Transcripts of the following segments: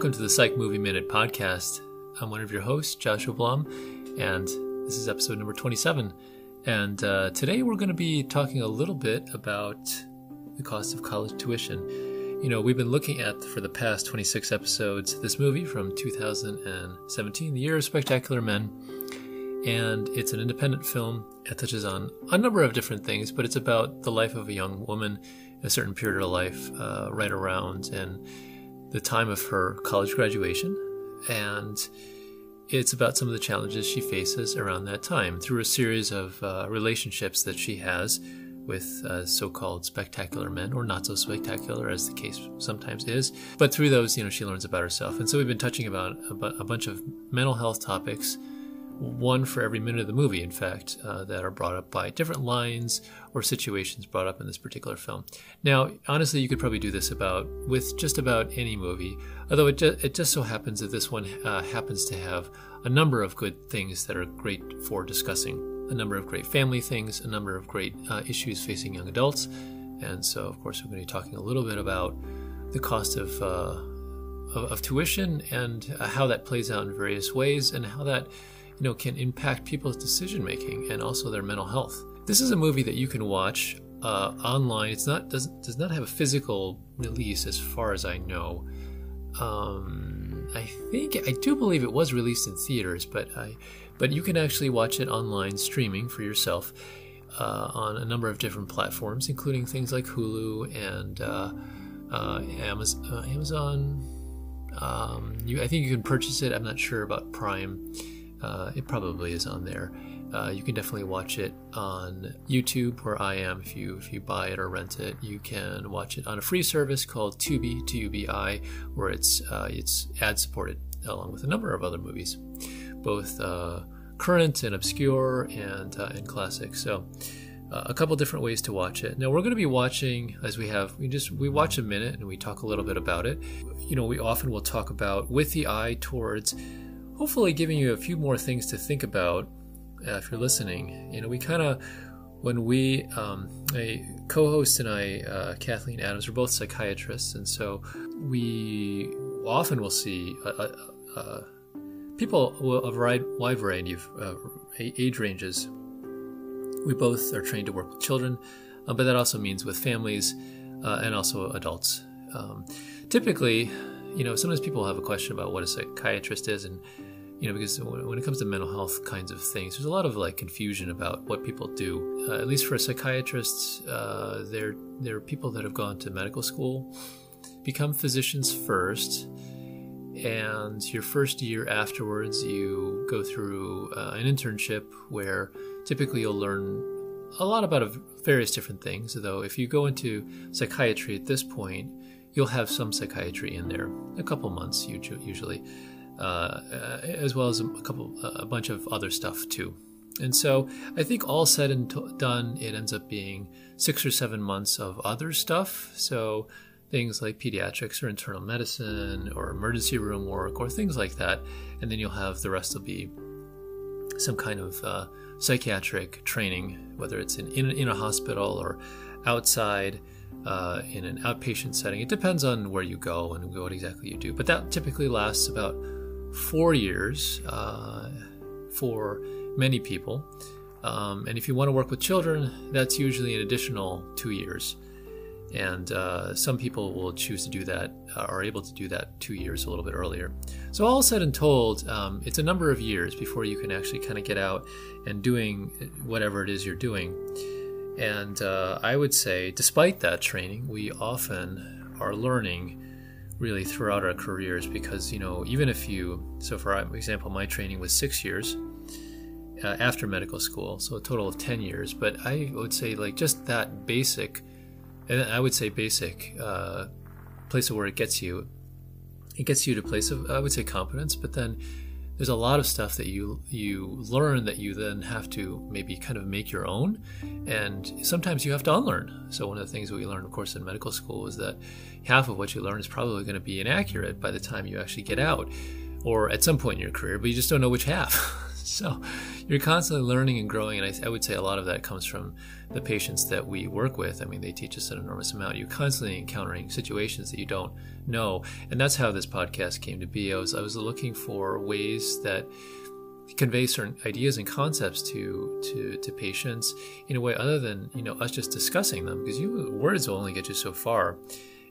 Welcome to the Psych Movie Minute podcast. I'm one of your hosts, Joshua Blum, and this is episode number 27. And uh, today we're going to be talking a little bit about the cost of college tuition. You know, we've been looking at, for the past 26 episodes, this movie from 2017, The Year of Spectacular Men. And it's an independent film. It touches on a number of different things, but it's about the life of a young woman, a certain period of life, uh, right around and the time of her college graduation. And it's about some of the challenges she faces around that time through a series of uh, relationships that she has with uh, so-called spectacular men or not so spectacular as the case sometimes is but through those you know she learns about herself and so we've been touching about a, a bunch of mental health topics one for every minute of the movie, in fact, uh, that are brought up by different lines or situations brought up in this particular film. Now, honestly, you could probably do this about with just about any movie, although it, ju- it just so happens that this one uh, happens to have a number of good things that are great for discussing, a number of great family things, a number of great uh, issues facing young adults, and so, of course, we're going to be talking a little bit about the cost of uh, of, of, tuition and uh, how that plays out in various ways, and how that you know, can impact people's decision making and also their mental health. This is a movie that you can watch uh, online. It's not does does not have a physical release as far as I know. Um, I think I do believe it was released in theaters, but I but you can actually watch it online streaming for yourself uh, on a number of different platforms, including things like Hulu and uh, uh Amazon. Uh, Amazon. Um, you, I think you can purchase it. I'm not sure about Prime. Uh, it probably is on there. Uh, you can definitely watch it on YouTube, where I am. If you if you buy it or rent it, you can watch it on a free service called Tubi, T-U-B-I, where it's uh, it's ad supported, along with a number of other movies, both uh, current and obscure and uh, and classic. So. Uh, a couple different ways to watch it. Now we're going to be watching as we have we just we watch a minute and we talk a little bit about it. You know, we often will talk about with the eye towards hopefully giving you a few more things to think about uh, if you're listening. You know, we kind of, when we, um, a co-host and I, uh, Kathleen Adams, we're both psychiatrists, and so we often will see uh, uh, uh people of a wide variety of age ranges. We both are trained to work with children, but that also means with families and also adults. Um, typically, you know, sometimes people have a question about what a psychiatrist is, and you know, because when it comes to mental health kinds of things, there's a lot of like confusion about what people do. Uh, at least for psychiatrists, uh, they're they're people that have gone to medical school, become physicians first, and your first year afterwards, you go through uh, an internship where typically you'll learn a lot about various different things. Though, if you go into psychiatry at this point, you'll have some psychiatry in there, a couple months usually as well as a couple, a bunch of other stuff too. And so I think all said and t- done, it ends up being six or seven months of other stuff. So things like pediatrics or internal medicine or emergency room work or things like that. And then you'll have the rest will be some kind of uh, psychiatric training, whether it's in, in, in a hospital or outside. Uh, in an outpatient setting. It depends on where you go and what exactly you do, but that typically lasts about four years uh, for many people. Um, and if you want to work with children, that's usually an additional two years. And uh, some people will choose to do that, uh, are able to do that two years a little bit earlier. So, all said and told, um, it's a number of years before you can actually kind of get out and doing whatever it is you're doing. And uh, I would say, despite that training, we often are learning really throughout our careers because you know even if you so for example my training was six years uh, after medical school so a total of 10 years but i would say like just that basic and i would say basic uh, place of where it gets you it gets you to place of i would say competence but then there's a lot of stuff that you you learn that you then have to maybe kind of make your own. And sometimes you have to unlearn. So one of the things that we learned of course in medical school is that half of what you learn is probably going to be inaccurate by the time you actually get out or at some point in your career but you just don't know which half so you're constantly learning and growing. And I, I, would say a lot of that comes from the patients that we work with. I mean, they teach us an enormous amount. You're constantly encountering situations that you don't know. And that's how this podcast came to be. I was, I was looking for ways that convey certain ideas and concepts to, to, to patients in a way other than, you know, us just discussing them because you words will only get you so far.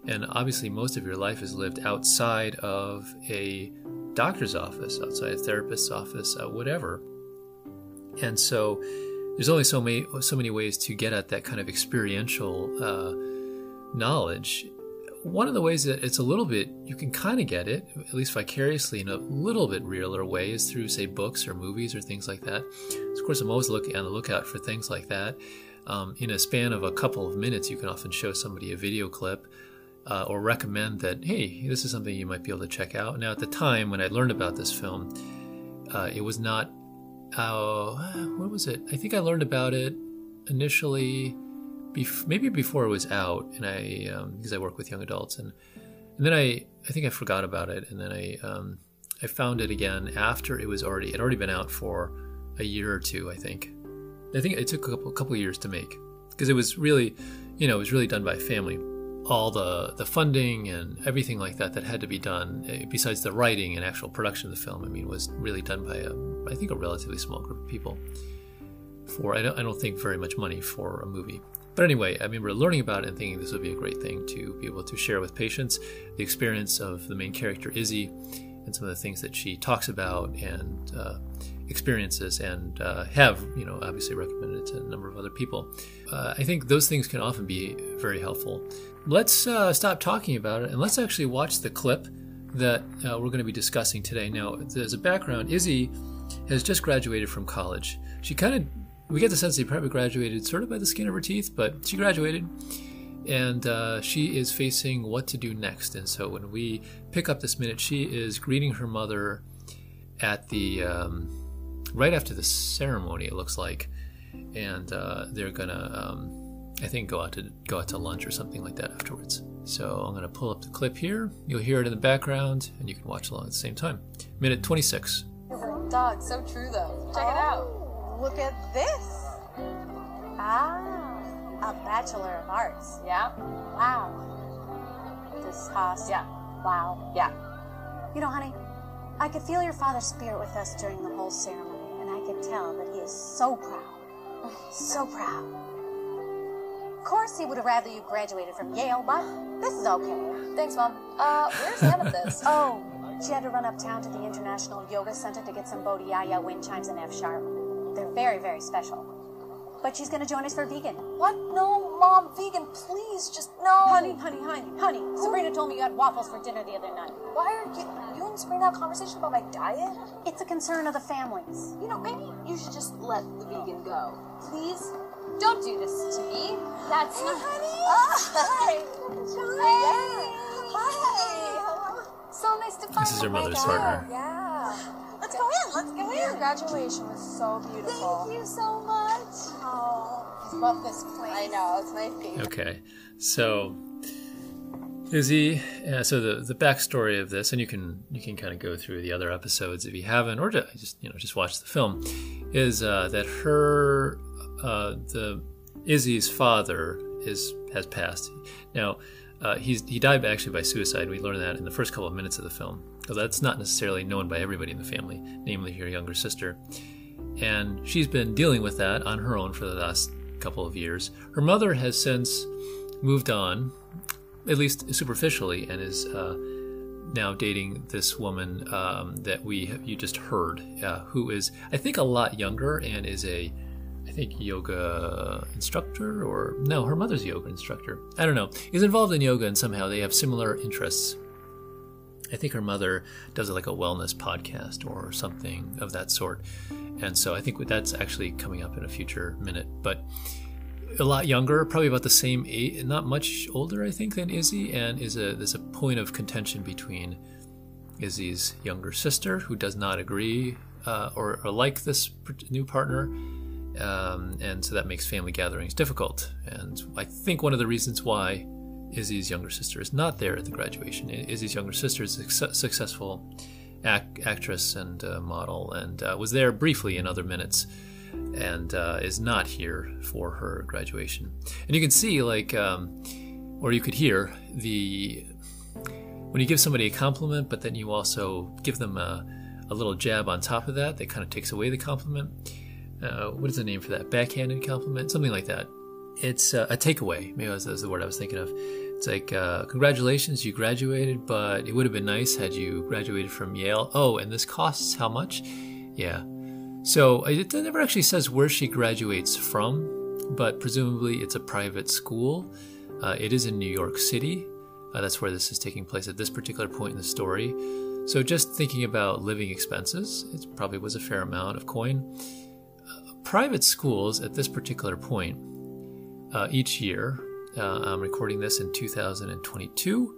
And obviously, most of your life is lived outside of a doctor's office, outside a therapist's office, uh, whatever. And so, there's only so many so many ways to get at that kind of experiential uh, knowledge. One of the ways that it's a little bit you can kind of get it, at least vicariously, in a little bit realer way, is through say books or movies or things like that. So of course, I'm always looking on the lookout for things like that. Um, in a span of a couple of minutes, you can often show somebody a video clip uh, or recommend that, hey, this is something you might be able to check out. Now, at the time when I learned about this film, uh, it was not, uh, what was it? I think I learned about it initially, bef- maybe before it was out, and I, um, because I work with young adults, and, and then I, I think I forgot about it, and then I, um, I found it again after it was already, it had already been out for a year or two, I think. I think it took a couple, couple years to make because it was really, you know, it was really done by family all the the funding and everything like that that had to be done, eh, besides the writing and actual production of the film, I mean, was really done by a, I think a relatively small group of people. For I don't I don't think very much money for a movie. But anyway, I remember learning about it and thinking this would be a great thing to be able to share with patients the experience of the main character Izzy and some of the things that she talks about and uh, experiences and uh, have, you know, obviously recommended it to a number of other people. Uh, I think those things can often be very helpful let's uh, stop talking about it and let's actually watch the clip that uh, we're going to be discussing today. Now, as a background, Izzy has just graduated from college. She kind of, we get the sense that she probably graduated sort of by the skin of her teeth, but she graduated and uh, she is facing what to do next. And so when we pick up this minute, she is greeting her mother at the, um, right after the ceremony, it looks like. And uh, they're going to, um, I think go out to go out to lunch or something like that afterwards. So I'm going to pull up the clip here. You'll hear it in the background, and you can watch along at the same time. Minute 26. Dog, so true though. Check oh, it out. Oh, look at this. Ah, a Bachelor of Arts. Yeah. Wow. This house. Yeah. Wow. Yeah. You know, honey, I could feel your father's spirit with us during the whole ceremony, could tell that he is so proud. so proud. Of course he would have rather you graduated from Yale, but this is okay. Thanks, Mom. Uh, where's Amethyst? oh, she had to run uptown to the International Yoga Center to get some Bodhiaya wind chimes in F sharp. They're very, very special. But she's gonna join us for vegan. What? No, Mom, vegan, please, just no. Honey, honey, honey, honey. Who? Sabrina told me you had waffles for dinner the other night. Why are you, you and Sabrina have a conversation about my diet? It's a concern of the families. You know, maybe you should just let the vegan go. Please? Don't do this to me. That's hey, not. honey. Hi. Hi. Hi. So nice to find This is her mother's God. partner. Yeah. Let's go in. Let's go Your in. graduation was so beautiful. Thank you so much. Oh, I love this place. I know it's my favorite. Okay, so Izzy, uh, so the the backstory of this, and you can you can kind of go through the other episodes if you haven't, or just you know just watch the film, is uh, that her uh, the Izzy's father is has passed. Now, uh, he's he died actually by suicide. We learn that in the first couple of minutes of the film. So that's not necessarily known by everybody in the family, namely her younger sister. And she's been dealing with that on her own for the last couple of years. Her mother has since moved on, at least superficially, and is uh, now dating this woman um, that we have, you just heard, uh, who is I think a lot younger and is a I think yoga instructor or no, her mother's yoga instructor. I don't know. Is involved in yoga and somehow they have similar interests. I think her mother does like a wellness podcast or something of that sort. And so I think that's actually coming up in a future minute. But a lot younger, probably about the same age, not much older, I think, than Izzy, and is a there's a point of contention between Izzy's younger sister, who does not agree uh, or, or like this new partner, um, and so that makes family gatherings difficult. And I think one of the reasons why Izzy's younger sister is not there at the graduation. Izzy's younger sister is a successful act, actress and uh, model, and uh, was there briefly in other minutes, and uh, is not here for her graduation. And you can see, like, um, or you could hear the when you give somebody a compliment, but then you also give them a, a little jab on top of that, that kind of takes away the compliment. Uh, what is the name for that? Backhanded compliment, something like that. It's uh, a takeaway. Maybe that was the word I was thinking of. It's like, uh, congratulations, you graduated, but it would have been nice had you graduated from Yale. Oh, and this costs how much? Yeah. So it never actually says where she graduates from, but presumably it's a private school. Uh, it is in New York City. Uh, that's where this is taking place at this particular point in the story. So, just thinking about living expenses, it probably was a fair amount of coin. Uh, private schools at this particular point, uh, each year, uh, I'm recording this in 2022,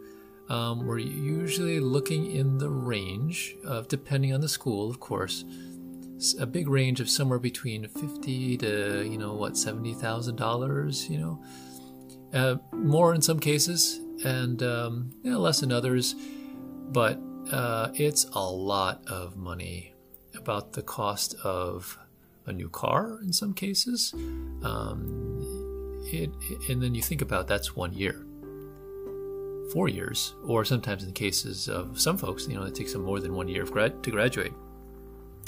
um, we're usually looking in the range of, depending on the school, of course, a big range of somewhere between fifty to you know what seventy thousand dollars, you know, uh, more in some cases, and um, you know, less in others. But uh, it's a lot of money. About the cost of a new car in some cases. Um, it, and then you think about that's one year, four years, or sometimes in the cases of some folks, you know, it takes them more than one year grad- to graduate.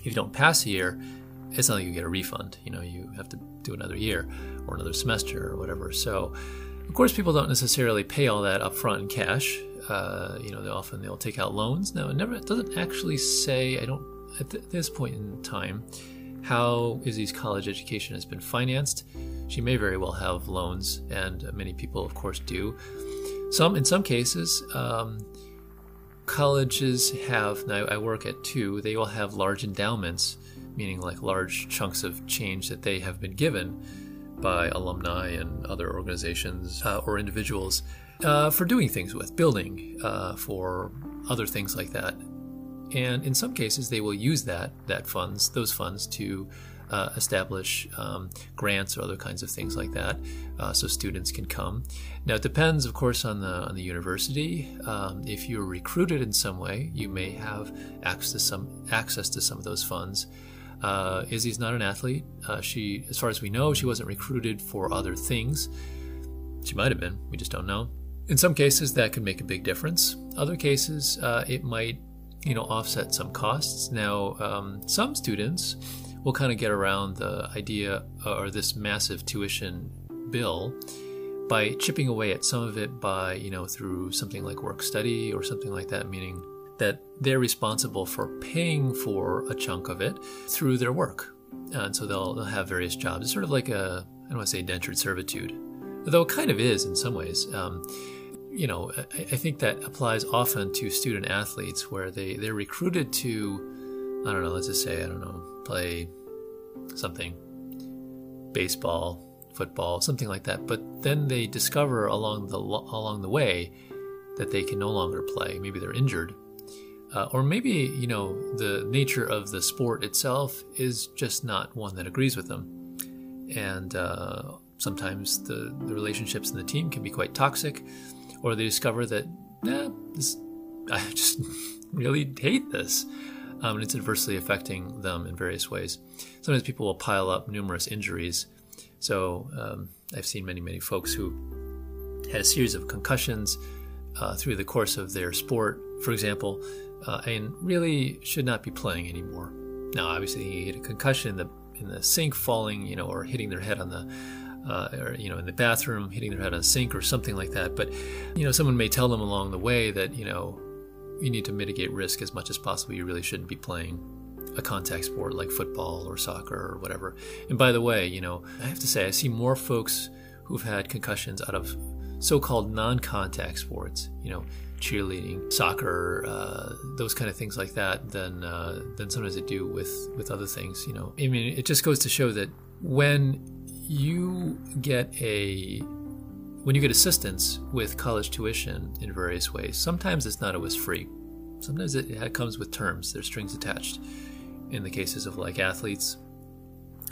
If you don't pass a year, it's not like you get a refund. You know, you have to do another year or another semester or whatever. So, of course, people don't necessarily pay all that upfront in cash. Uh, you know, they often they'll take out loans. Now, it never it doesn't actually say. I don't at th- this point in time how Izzy's college education has been financed. She may very well have loans, and many people, of course, do. Some, in some cases, um, colleges have. Now, I work at two. They will have large endowments, meaning like large chunks of change that they have been given by alumni and other organizations uh, or individuals uh, for doing things with, building, uh, for other things like that. And in some cases, they will use that that funds, those funds, to uh, establish um, grants or other kinds of things like that, uh, so students can come. Now, it depends, of course, on the on the university. Um, if you're recruited in some way, you may have access to some access to some of those funds. Uh, Izzy's not an athlete. Uh, she, as far as we know, she wasn't recruited for other things. She might have been. We just don't know. In some cases, that could make a big difference. Other cases, uh, it might, you know, offset some costs. Now, um, some students will kind of get around the idea uh, or this massive tuition bill by chipping away at some of it by, you know, through something like work study or something like that, meaning that they're responsible for paying for a chunk of it through their work. And so they'll, they'll have various jobs. It's sort of like a, I don't want to say indentured servitude, though it kind of is in some ways. Um, you know, I, I, think that applies often to student athletes where they, they're recruited to, I don't know, let's just say, I don't know, play something, baseball, football, something like that. But then they discover along the, along the way that they can no longer play. Maybe they're injured uh, or maybe, you know, the nature of the sport itself is just not one that agrees with them. And uh, sometimes the, the relationships in the team can be quite toxic, or they discover that, nah, this, I just really hate this. Um, and it's adversely affecting them in various ways. Sometimes people will pile up numerous injuries. So um, I've seen many, many folks who had a series of concussions uh, through the course of their sport, for example, uh, and really should not be playing anymore. Now, obviously, he had a concussion in the in the sink, falling, you know, or hitting their head on the, uh, or you know, in the bathroom, hitting their head on a sink or something like that. But you know, someone may tell them along the way that you know, you need to mitigate risk as much as possible. You really shouldn't be playing a contact sport like football or soccer or whatever. And by the way, you know, I have to say, I see more folks who've had concussions out of so-called non-contact sports. You know, cheerleading, soccer, uh, those kind of things like that than uh, than sometimes they do with with other things. You know, I mean, it just goes to show that when you get a when you get assistance with college tuition in various ways, sometimes it's not always free. Sometimes it comes with terms. There's strings attached. In the cases of like athletes,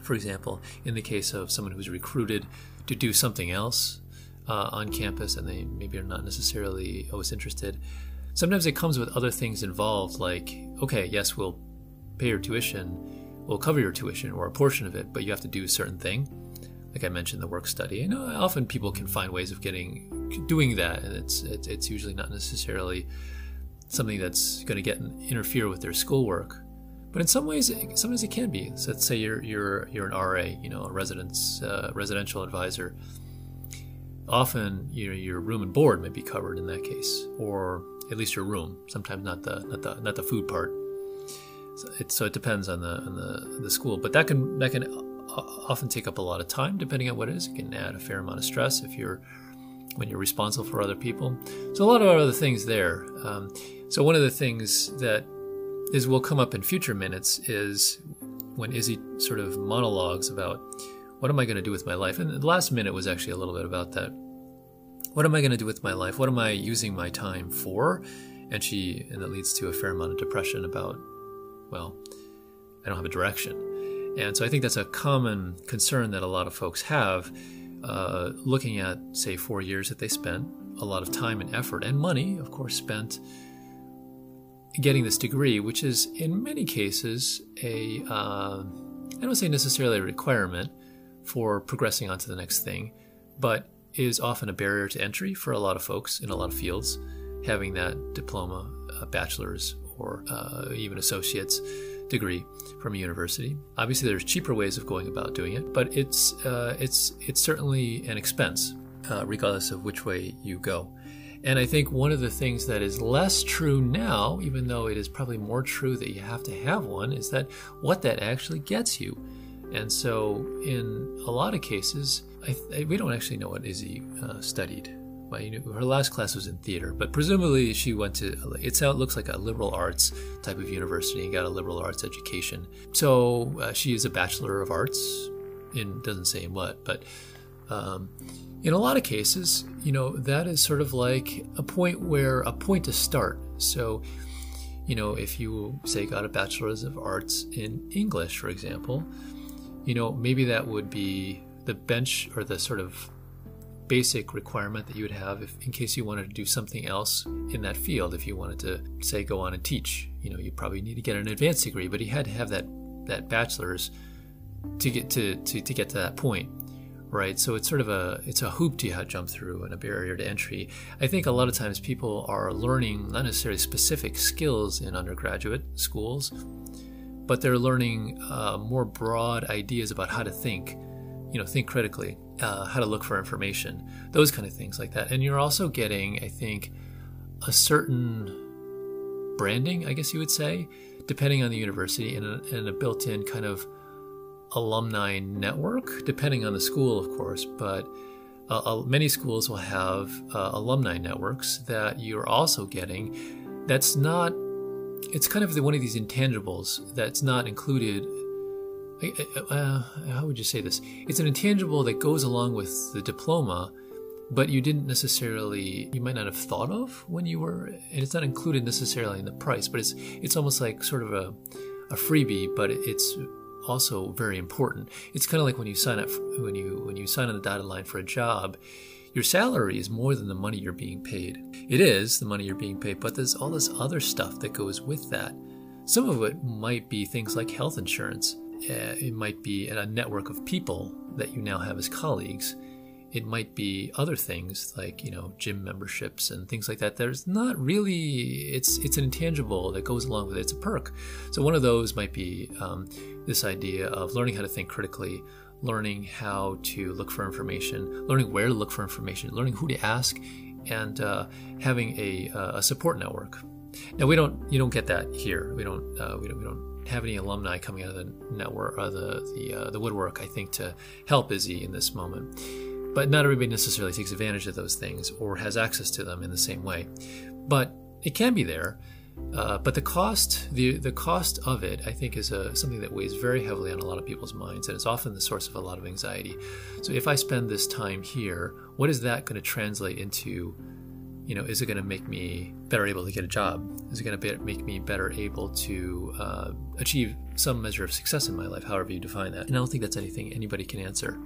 for example, in the case of someone who's recruited to do something else uh, on campus and they maybe are not necessarily always interested. Sometimes it comes with other things involved, like, okay, yes, we'll pay your tuition, we'll cover your tuition or a portion of it, but you have to do a certain thing. Like I mentioned, the work study. And often people can find ways of getting doing that, and it's it's, it's usually not necessarily something that's going to get interfere with their schoolwork. But in some ways, sometimes it can be. So let's say you're you're you're an RA, you know, a residence uh, residential advisor. Often, you know, your room and board may be covered in that case, or at least your room. Sometimes not the not the not the food part. So it, so it depends on the on the the school, but that can that can often take up a lot of time depending on what it is. It can add a fair amount of stress if you're when you're responsible for other people. So a lot of other things there. Um, so one of the things that is will come up in future minutes is when Izzy sort of monologues about what am I going to do with my life, and the last minute was actually a little bit about that. What am I going to do with my life? What am I using my time for? And she, and that leads to a fair amount of depression about, well, I don't have a direction. And so I think that's a common concern that a lot of folks have, uh, looking at, say, four years that they spent, a lot of time and effort and money, of course, spent getting this degree, which is in many cases a, uh, I don't say necessarily a requirement for progressing on to the next thing, but is often a barrier to entry for a lot of folks in a lot of fields, having that diploma, a bachelor's, or uh, even associate's degree from a university. Obviously, there's cheaper ways of going about doing it, but it's uh, it's it's certainly an expense, uh, regardless of which way you go. And I think one of the things that is less true now, even though it is probably more true that you have to have one, is that what that actually gets you. And so, in a lot of cases, I, we don't actually know what Izzy uh, studied. Well, you know, her last class was in theater, but presumably she went to. It looks like a liberal arts type of university and got a liberal arts education. So uh, she is a bachelor of arts. In doesn't say in what, but um, in a lot of cases, you know, that is sort of like a point where a point to start. So, you know, if you say got a bachelor's of arts in English, for example, you know, maybe that would be the bench or the sort of basic requirement that you would have if in case you wanted to do something else in that field if you wanted to say go on and teach you know you probably need to get an advanced degree but you had to have that that bachelor's to get to, to, to get to that point right? So it's sort of a it's a hoop to jump through and a barrier to entry. I think a lot of times people are learning not necessarily specific skills in undergraduate schools, but they're learning uh, more broad ideas about how to think, you know, think critically, uh, how to look for information, those kind of things like that. And you're also getting, I think, a certain branding, I guess you would say, depending on the university, and a, and a built-in kind of alumni network, depending on the school, of course, but uh, uh, many schools will have uh, alumni networks that you're also getting. That's not, it's kind of the, one of these intangibles that's not included. Uh, how would you say this? It's an intangible that goes along with the diploma, but you didn't necessarily, you might not have thought of when you were, and it's not included necessarily in the price, but it's it's almost like sort of a, a freebie, but it's also very important. It's kind of like when you sign up for, when you when you sign on the dotted line for a job, your salary is more than the money you're being paid. It is the money you're being paid, but there's all this other stuff that goes with that. Some of it might be things like health insurance. Uh, it might be a network of people that you now have as colleagues. It might be other things like you know gym memberships and things like that. There's not really it's it's an intangible that goes along with it. It's a perk. So one of those might be um, this idea of learning how to think critically, learning how to look for information, learning where to look for information, learning who to ask, and uh, having a, uh, a, support network. Now we don't you don't get that here. We don't uh, we don't we don't have any alumni coming out of the network or the the uh, the woodwork. I think to help Izzy in this moment. But not everybody necessarily takes advantage of those things or has access to them in the same way. But it can be there. Uh, but the cost, the the cost of it, I think, is a, something that weighs very heavily on a lot of people's minds, and it's often the source of a lot of anxiety. So, if I spend this time here, what is that going to translate into? You know, is it going to make me better able to get a job? Is it going to make me better able to uh, achieve some measure of success in my life, however you define that? And I don't think that's anything anybody can answer.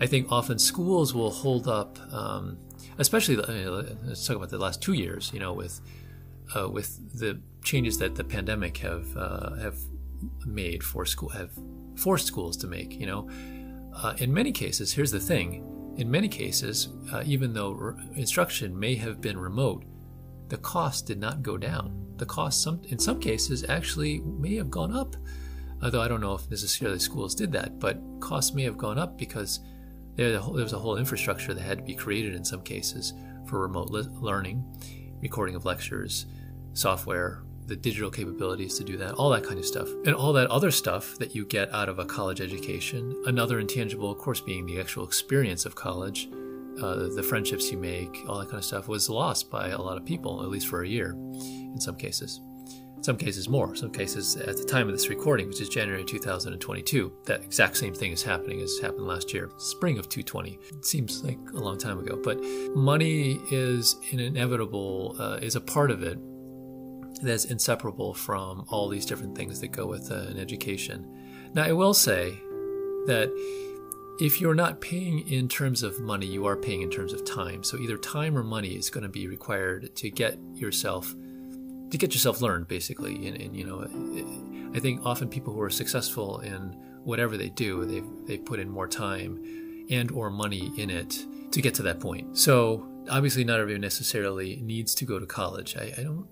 I think often schools will hold up, um, especially let's talk about the last two years. You know, with uh, with the changes that the pandemic have uh, have made for school have forced schools to make. You know, uh, in many cases, here's the thing: in many cases, uh, even though re- instruction may have been remote, the cost did not go down. The cost, some in some cases, actually may have gone up. Although I don't know if necessarily schools did that, but costs may have gone up because there, was a whole infrastructure that had to be created in some cases for remote le- learning, recording of lectures, software, the digital capabilities to do that, all that kind of stuff. And all that other stuff that you get out of a college education. Another intangible, of course, being the actual experience of college, uh, the friendships you make, all that kind of stuff was lost by a lot of people, at least for a year in some cases. In some cases more. Some cases at the time of this recording, which is January 2022, that exact same thing is happening as happened last year, spring of 220. It seems like a long time ago, but money is an inevitable, uh, is a part of it that's inseparable from all these different things that go with uh, an education. Now, I will say that if you're not paying in terms of money, you are paying in terms of time. So either time or money is going to be required to get yourself to get yourself learned, basically. And, and you know, I think often people who are successful in whatever they do, they've they've put in more time and or money in it to get to that point. So obviously, not everyone necessarily needs to go to college. I, I don't.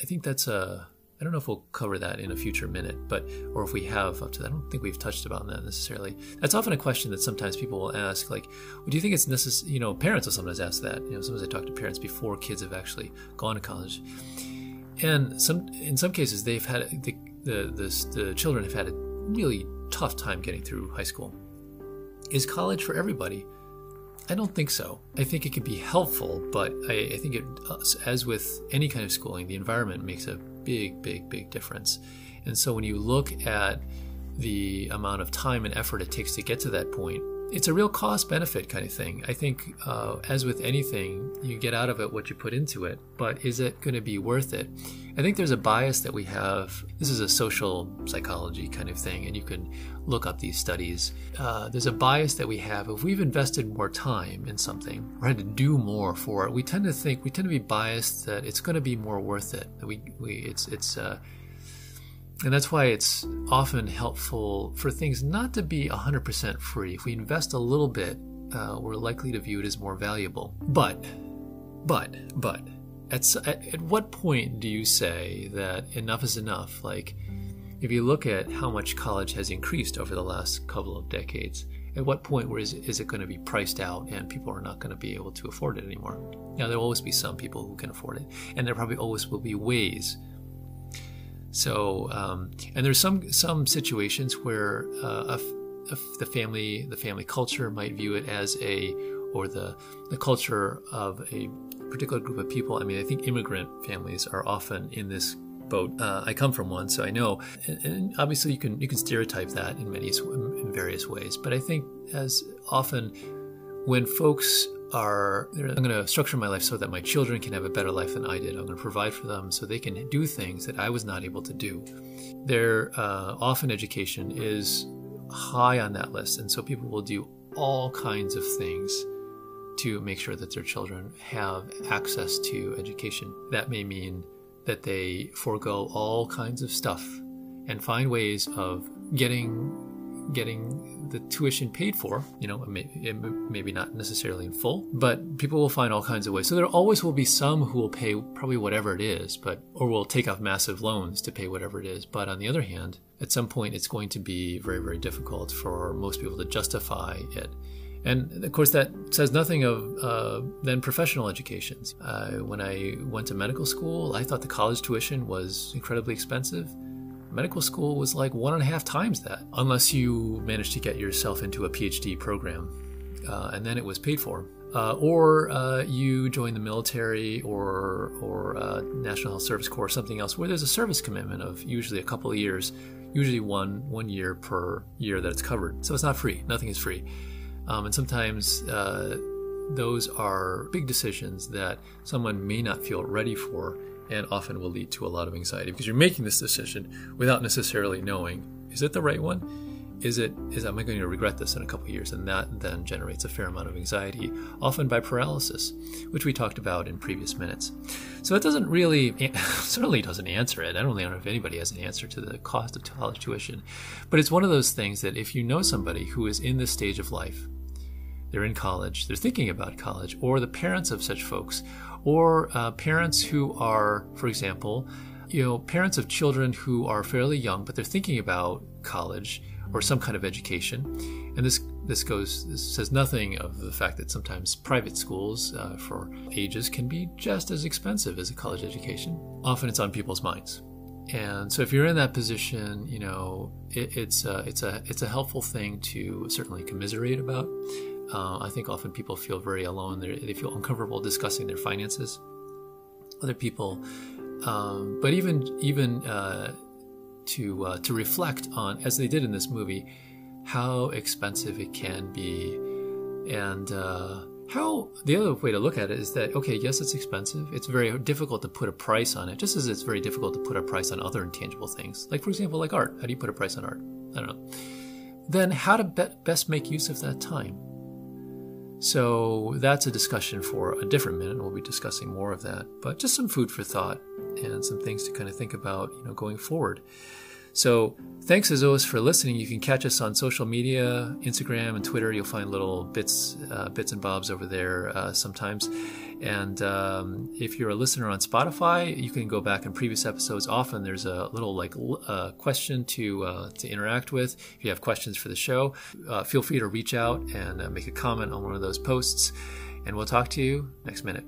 I think that's a. I don't know if we'll cover that in a future minute, but or if we have up to that. I don't think we've touched about that necessarily. That's often a question that sometimes people will ask, like, well, "Do you think it's necessary?" You know, parents will sometimes ask that. You know, sometimes I talk to parents before kids have actually gone to college, and some in some cases they've had the the the, the children have had a really tough time getting through high school. Is college for everybody? I don't think so. I think it could be helpful, but I, I, think it, as with any kind of schooling, the environment makes a big, big, big difference. And so when you look at the amount of time and effort it takes to get to that point, it's a real cost benefit kind of thing. I think, uh, as with anything, you get out of it what you put into it, but is it going to be worth it? I think there's a bias that we have. This is a social psychology kind of thing, and you can look up these studies. Uh, there's a bias that we have. If we've invested more time in something or had to do more for it, we tend to think, we tend to be biased that it's going to be more worth it. That we, we it's, it's, uh, and that's why it's often helpful for things not to be 100% free. If we invest a little bit, uh, we're likely to view it as more valuable. But, but, but, at, at, at what point do you say that enough is enough? Like, if you look at how much college has increased over the last couple of decades, at what point is, is it going to be priced out and people are not going to be able to afford it anymore? Now, there will always be some people who can afford it, and there probably always will be ways so, um, and there's some some situations where uh, a, a, the family the family culture might view it as a or the the culture of a particular group of people. I mean, I think immigrant families are often in this boat. Uh, I come from one, so I know. And, and, obviously, you can you can stereotype that in many in various ways. But I think as often when folks are I'm going to structure my life so that my children can have a better life than I did. I'm going to provide for them so they can do things that I was not able to do. Their uh, often education is high on that list, and so people will do all kinds of things to make sure that their children have access to education. That may mean that they forego all kinds of stuff and find ways of getting getting the tuition paid for. You know, maybe not necessarily in full, but people will find all kinds of ways. So there always will be some who will pay probably whatever it is, but or will take out massive loans to pay whatever it is. But on the other hand, at some point, it's going to be very, very difficult for most people to justify it. And of course, that says nothing of uh, then professional educations. Uh, when I went to medical school, I thought the college tuition was incredibly expensive medical school was like one and a half times that, unless you managed to get yourself into a PhD program. Uh, and then it was paid for. Uh, or uh, you join the military or or uh, National Health Service Corps, or something else, where there's a service commitment of usually a couple of years, usually one one year per year that it's covered. So it's not free. Nothing is free, um, and sometimes uh, those are big decisions that someone may not feel ready for and often will lead to a lot of anxiety because you're making this decision without necessarily knowing is it the right one? is it is am I going to regret this in a couple years? And that then generates a fair amount of anxiety, often by paralysis, which we talked about in previous minutes. So it doesn't really certainly doesn't answer it. I don't know if anybody has an answer to the cost of college tuition, but it's one of those things that if you know somebody who is in this stage of life, they're in college, they're thinking about college, or the parents of such folks, or uh, parents who are, for example, you know, parents of children who are fairly young, but they're thinking about college or some kind of education. And this this goes this says nothing of the fact that sometimes private schools uh, for ages can be just as expensive as a college education. Often it's on people's minds. And so if you're in that position, you know, it, it's a, it's a it's a helpful thing to certainly commiserate about. Uh, I think often people feel very alone. They're, they feel uncomfortable discussing their finances. Other people, um, but even even uh, to uh, to reflect on, as they did in this movie, how expensive it can be, and uh, how the other way to look at it is that okay, yes, it's expensive. It's very difficult to put a price on it, just as it's very difficult to put a price on other intangible things, like for example, like art. How do you put a price on art? I don't know. Then how to be- best make use of that time? So that's a discussion for a different minute. We'll be discussing more of that, but just some food for thought and some things to kind of think about, you know, going forward. So thanks as always for listening. You can catch us on social media, Instagram and Twitter. You'll find little bits, uh, bits and bobs over there uh, sometimes. And um, if you're a listener on Spotify, you can go back in previous episodes. Often there's a little like uh, question to uh, to interact with. If you have questions for the show, uh, feel free to reach out and uh, make a comment on one of those posts. And we'll talk to you next minute.